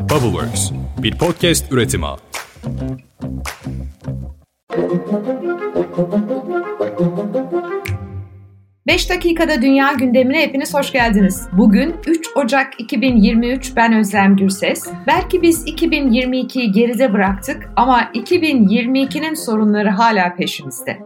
Bubbleworks, bir podcast üretimi. Beş dakikada dünya gündemine hepiniz hoş geldiniz. Bugün 3 Ocak 2023 ben Özlem Gürses. Belki biz 2022'yi geride bıraktık ama 2022'nin sorunları hala peşimizde.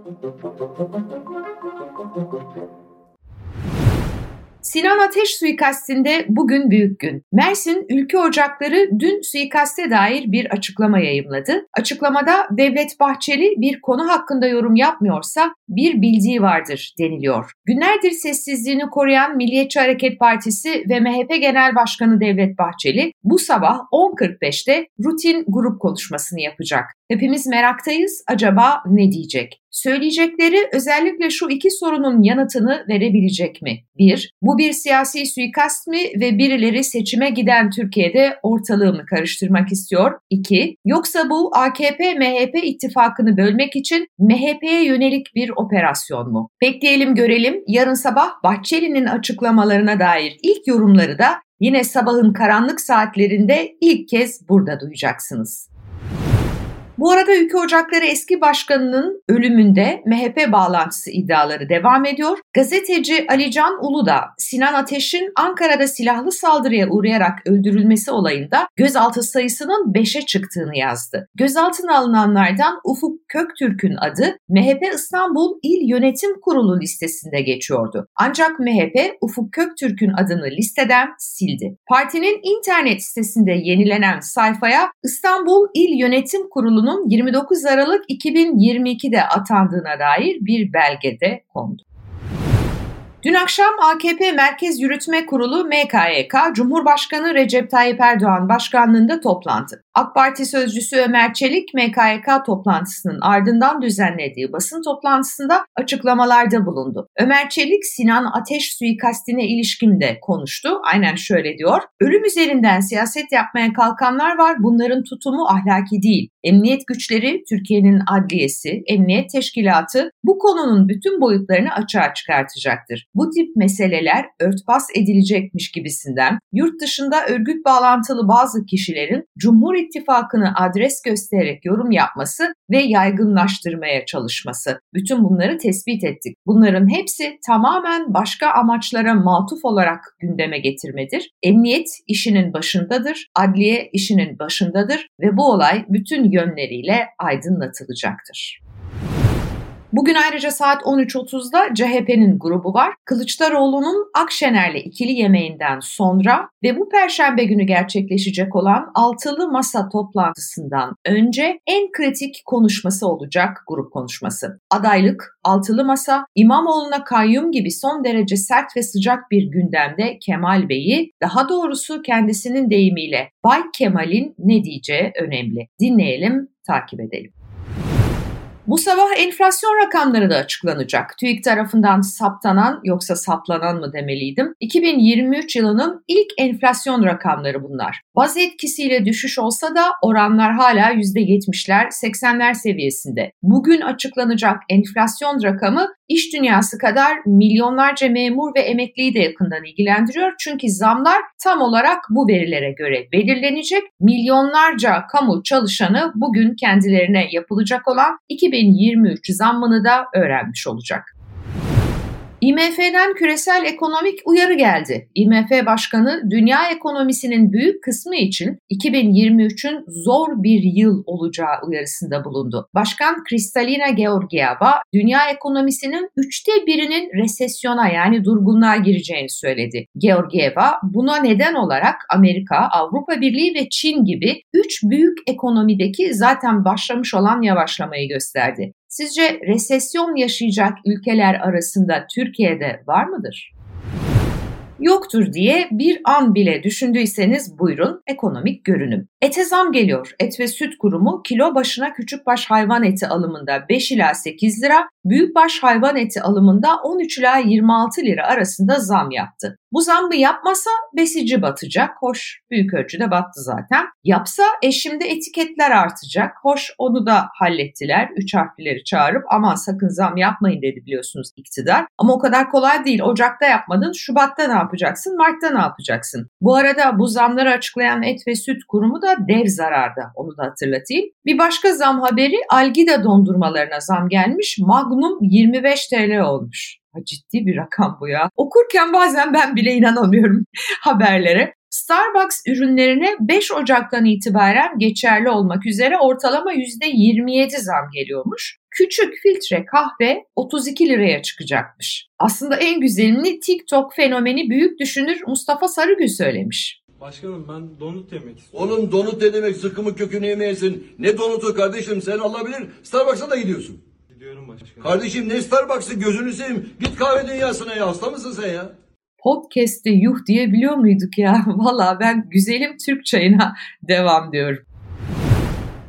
Sinan Ateş suikastinde bugün büyük gün. Mersin Ülke Ocakları dün suikaste dair bir açıklama yayımladı. Açıklamada Devlet Bahçeli bir konu hakkında yorum yapmıyorsa bir bildiği vardır deniliyor. Günlerdir sessizliğini koruyan Milliyetçi Hareket Partisi ve MHP Genel Başkanı Devlet Bahçeli bu sabah 10.45'te rutin grup konuşmasını yapacak. Hepimiz meraktayız acaba ne diyecek? Söyleyecekleri özellikle şu iki sorunun yanıtını verebilecek mi? Bir, bu bir siyasi suikast mı ve birileri seçime giden Türkiye'de ortalığı mı karıştırmak istiyor? İki, yoksa bu AKP-MHP ittifakını bölmek için MHP'ye yönelik bir operasyon mu? Bekleyelim görelim. Yarın sabah Bahçeli'nin açıklamalarına dair ilk yorumları da yine sabahın karanlık saatlerinde ilk kez burada duyacaksınız. Bu arada Ülke Ocakları eski başkanının ölümünde MHP bağlantısı iddiaları devam ediyor. Gazeteci Ali Can Ulu da Sinan Ateş'in Ankara'da silahlı saldırıya uğrayarak öldürülmesi olayında gözaltı sayısının 5'e çıktığını yazdı. Gözaltına alınanlardan Ufuk Köktürk'ün adı MHP İstanbul İl Yönetim Kurulu listesinde geçiyordu. Ancak MHP Ufuk Köktürk'ün adını listeden sildi. Partinin internet sitesinde yenilenen sayfaya İstanbul İl Yönetim Kurulu Kurulu'nun 29 Aralık 2022'de atandığına dair bir belgede kondu. Dün akşam AKP Merkez Yürütme Kurulu MKYK, Cumhurbaşkanı Recep Tayyip Erdoğan başkanlığında toplantı. AK Parti sözcüsü Ömer Çelik, MKYK toplantısının ardından düzenlediği basın toplantısında açıklamalarda bulundu. Ömer Çelik, Sinan Ateş suikastine ilişkin de konuştu. Aynen şöyle diyor. Ölüm üzerinden siyaset yapmaya kalkanlar var. Bunların tutumu ahlaki değil. Emniyet güçleri, Türkiye'nin adliyesi, emniyet teşkilatı bu konunun bütün boyutlarını açığa çıkartacaktır. Bu tip meseleler örtbas edilecekmiş gibisinden yurt dışında örgüt bağlantılı bazı kişilerin Cumhur İttifakı'nı adres göstererek yorum yapması ve yaygınlaştırmaya çalışması. Bütün bunları tespit ettik. Bunların hepsi tamamen başka amaçlara matuf olarak gündeme getirmedir. Emniyet işinin başındadır, adliye işinin başındadır ve bu olay bütün yönleriyle aydınlatılacaktır. Bugün ayrıca saat 13.30'da CHP'nin grubu var. Kılıçdaroğlu'nun Akşener'le ikili yemeğinden sonra ve bu perşembe günü gerçekleşecek olan altılı masa toplantısından önce en kritik konuşması olacak grup konuşması. Adaylık, altılı masa, İmamoğlu'na kayyum gibi son derece sert ve sıcak bir gündemde Kemal Bey'i, daha doğrusu kendisinin deyimiyle Bay Kemal'in ne diyeceği önemli. Dinleyelim, takip edelim. Bu sabah enflasyon rakamları da açıklanacak. TÜİK tarafından saptanan yoksa saplanan mı demeliydim. 2023 yılının ilk enflasyon rakamları bunlar. Baz etkisiyle düşüş olsa da oranlar hala %70'ler 80'ler seviyesinde. Bugün açıklanacak enflasyon rakamı iş dünyası kadar milyonlarca memur ve emekliyi de yakından ilgilendiriyor. Çünkü zamlar tam olarak bu verilere göre belirlenecek. Milyonlarca kamu çalışanı bugün kendilerine yapılacak olan 2023 zammını da öğrenmiş olacak. IMF'den küresel ekonomik uyarı geldi. IMF Başkanı dünya ekonomisinin büyük kısmı için 2023'ün zor bir yıl olacağı uyarısında bulundu. Başkan Kristalina Georgieva dünya ekonomisinin üçte birinin resesyona yani durgunluğa gireceğini söyledi. Georgieva buna neden olarak Amerika, Avrupa Birliği ve Çin gibi üç büyük ekonomideki zaten başlamış olan yavaşlamayı gösterdi. Sizce resesyon yaşayacak ülkeler arasında Türkiye'de var mıdır? Yoktur diye bir an bile düşündüyseniz buyurun ekonomik görünüm. Ete zam geliyor. Et ve Süt Kurumu kilo başına küçükbaş hayvan eti alımında 5 ila 8 lira, büyükbaş hayvan eti alımında 13 ila 26 lira arasında zam yaptı. Bu zammı yapmasa besici batacak. Hoş büyük ölçüde battı zaten. Yapsa e şimdi etiketler artacak. Hoş onu da hallettiler. Üç harflileri çağırıp ama sakın zam yapmayın dedi biliyorsunuz iktidar. Ama o kadar kolay değil. Ocak'ta yapmadın. Şubat'ta ne yapacaksın? Mart'ta ne yapacaksın? Bu arada bu zamları açıklayan Et ve Süt Kurumu da dev zararda. Onu da hatırlatayım. Bir başka zam haberi Algida dondurmalarına zam gelmiş. Magnum 25 TL olmuş. Ciddi bir rakam bu ya. Okurken bazen ben bile inanamıyorum haberlere. Starbucks ürünlerine 5 Ocak'tan itibaren geçerli olmak üzere ortalama %27 zam geliyormuş. Küçük filtre kahve 32 liraya çıkacakmış. Aslında en güzelini TikTok fenomeni büyük düşünür Mustafa Sarıgül söylemiş. Başkanım ben donut yemek istiyorum. Oğlum donut ne demek sıkımı kökünü yemeyesin. Ne donutu kardeşim sen alabilir. Starbucks'a da gidiyorsun. Gidiyorum başkanım. Kardeşim ne Starbucks'ı gözünü seveyim. Git kahve dünyasına ya hasta mısın sen ya? Podcast'te yuh diyebiliyor muyduk ya? Valla ben güzelim Türk çayına devam diyorum.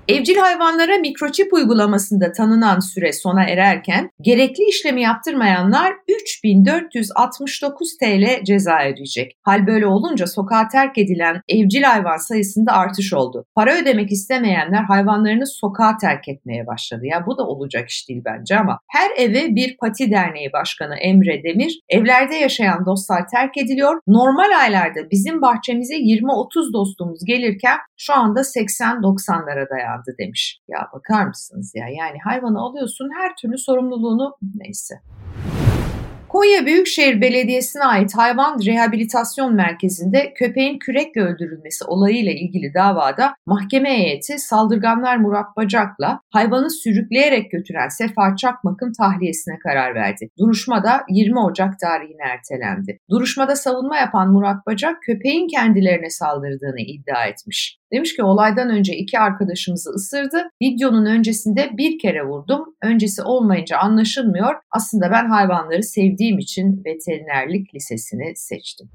Evcil hayvanlara mikroçip uygulamasında tanınan süre sona ererken gerekli işlemi yaptırmayanlar 3469 TL ceza ödeyecek. Hal böyle olunca sokağa terk edilen evcil hayvan sayısında artış oldu. Para ödemek istemeyenler hayvanlarını sokağa terk etmeye başladı. Ya bu da olacak iş değil bence ama her eve bir pati derneği başkanı Emre Demir evlerde yaşayan dostlar terk ediliyor. Normal aylarda bizim bahçemize 20-30 dostumuz gelirken şu anda 80-90'lara dayandı demiş. Ya bakar mısınız ya yani hayvanı alıyorsun her türlü sorumluluğunu neyse. Konya Büyükşehir Belediyesi'ne ait hayvan rehabilitasyon merkezinde köpeğin kürekle öldürülmesi olayıyla ilgili davada mahkeme heyeti saldırganlar Murat Bacak'la hayvanı sürükleyerek götüren Sefa Çakmak'ın tahliyesine karar verdi. Duruşmada 20 Ocak tarihine ertelendi. Duruşmada savunma yapan Murat Bacak köpeğin kendilerine saldırdığını iddia etmiş. Demiş ki olaydan önce iki arkadaşımızı ısırdı. Videonun öncesinde bir kere vurdum. Öncesi olmayınca anlaşılmıyor. Aslında ben hayvanları sevdiğim için veterinerlik lisesini seçtim.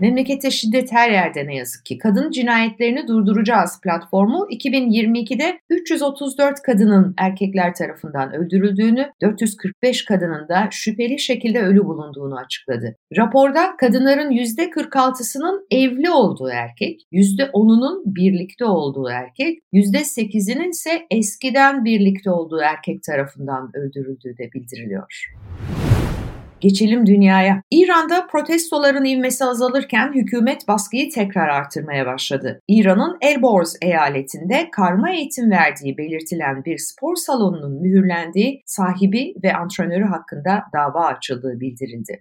Memlekete şiddet her yerde ne yazık ki. Kadın cinayetlerini durduracağız platformu 2022'de 334 kadının erkekler tarafından öldürüldüğünü, 445 kadının da şüpheli şekilde ölü bulunduğunu açıkladı. Raporda kadınların %46'sının evli olduğu erkek, %10'unun birlikte olduğu erkek, %8'inin ise eskiden birlikte olduğu erkek tarafından öldürüldüğü de bildiriliyor. Geçelim dünyaya. İran'da protestoların ivmesi azalırken hükümet baskıyı tekrar artırmaya başladı. İran'ın Elborz eyaletinde karma eğitim verdiği belirtilen bir spor salonunun mühürlendiği sahibi ve antrenörü hakkında dava açıldığı bildirildi.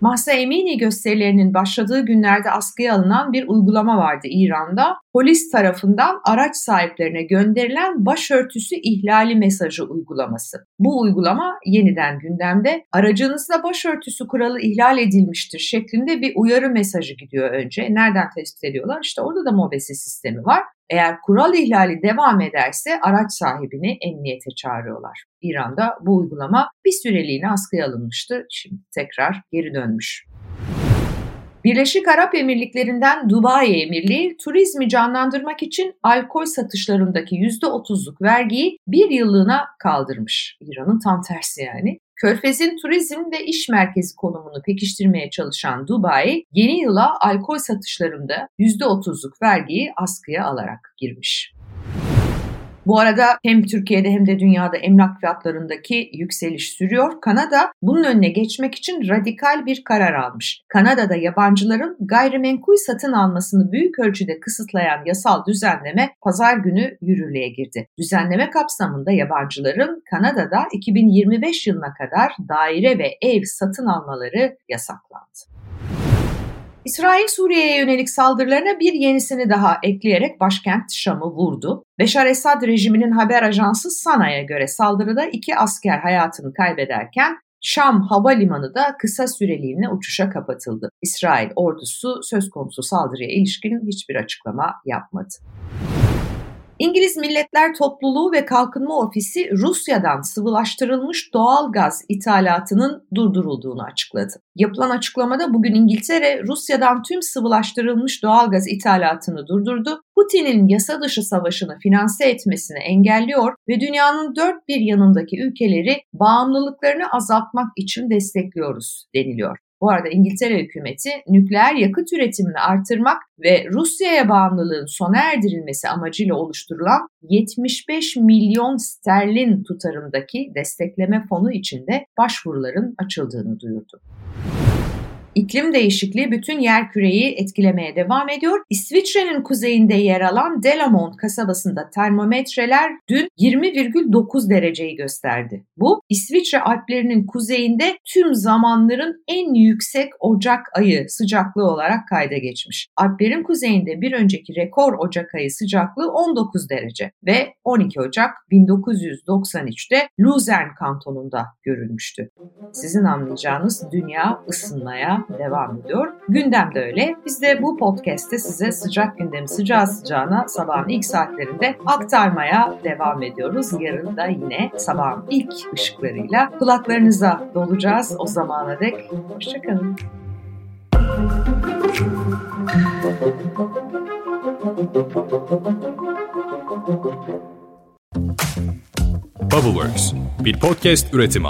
Mahsa Emini gösterilerinin başladığı günlerde askıya alınan bir uygulama vardı İran'da. Polis tarafından araç sahiplerine gönderilen başörtüsü ihlali mesajı uygulaması. Bu uygulama yeniden gündemde. Aracınızda başörtüsü kuralı ihlal edilmiştir şeklinde bir uyarı mesajı gidiyor önce. Nereden tespit ediyorlar? İşte orada da MOBESE sistemi var. Eğer kural ihlali devam ederse araç sahibini emniyete çağırıyorlar. İran'da bu uygulama bir süreliğine askıya alınmıştı. Şimdi tekrar geri dönmüş. Birleşik Arap Emirlikleri'nden Dubai Emirliği turizmi canlandırmak için alkol satışlarındaki %30'luk vergiyi bir yıllığına kaldırmış. İran'ın tam tersi yani. Körfez'in turizm ve iş merkezi konumunu pekiştirmeye çalışan Dubai, yeni yıla alkol satışlarında %30'luk vergiyi askıya alarak girmiş. Bu arada hem Türkiye'de hem de dünyada emlak fiyatlarındaki yükseliş sürüyor. Kanada bunun önüne geçmek için radikal bir karar almış. Kanada'da yabancıların gayrimenkul satın almasını büyük ölçüde kısıtlayan yasal düzenleme pazar günü yürürlüğe girdi. Düzenleme kapsamında yabancıların Kanada'da 2025 yılına kadar daire ve ev satın almaları yasaklandı. İsrail Suriye'ye yönelik saldırılarına bir yenisini daha ekleyerek başkent Şam'ı vurdu. Beşar Esad rejiminin haber ajansı Sana'ya göre saldırıda iki asker hayatını kaybederken Şam havalimanı da kısa süreliğine uçuşa kapatıldı. İsrail ordusu söz konusu saldırıya ilişkin hiçbir açıklama yapmadı. İngiliz Milletler Topluluğu ve Kalkınma Ofisi Rusya'dan sıvılaştırılmış doğal gaz ithalatının durdurulduğunu açıkladı. Yapılan açıklamada bugün İngiltere Rusya'dan tüm sıvılaştırılmış doğal gaz ithalatını durdurdu. Putin'in yasa dışı savaşını finanse etmesini engelliyor ve dünyanın dört bir yanındaki ülkeleri bağımlılıklarını azaltmak için destekliyoruz deniliyor. Bu arada İngiltere hükümeti nükleer yakıt üretimini artırmak ve Rusya'ya bağımlılığın sona erdirilmesi amacıyla oluşturulan 75 milyon sterlin tutarındaki destekleme fonu içinde başvuruların açıldığını duyurdu. İklim değişikliği bütün yer küreyi etkilemeye devam ediyor. İsviçre'nin kuzeyinde yer alan Delamont kasabasında termometreler dün 20,9 dereceyi gösterdi. Bu İsviçre Alplerinin kuzeyinde tüm zamanların en yüksek Ocak ayı sıcaklığı olarak kayda geçmiş. Alplerin kuzeyinde bir önceki rekor Ocak ayı sıcaklığı 19 derece ve 12 Ocak 1993'te Luzern kantonunda görülmüştü. Sizin anlayacağınız dünya ısınmaya devam ediyor. Gündem de öyle. Biz de bu podcast'te size sıcak gündemi sıcağı sıcağına sabahın ilk saatlerinde aktarmaya devam ediyoruz. Yarın da yine sabahın ilk ışıklarıyla kulaklarınıza dolacağız. O zamana dek hoşçakalın. Bubbleworks bir podcast üretimi.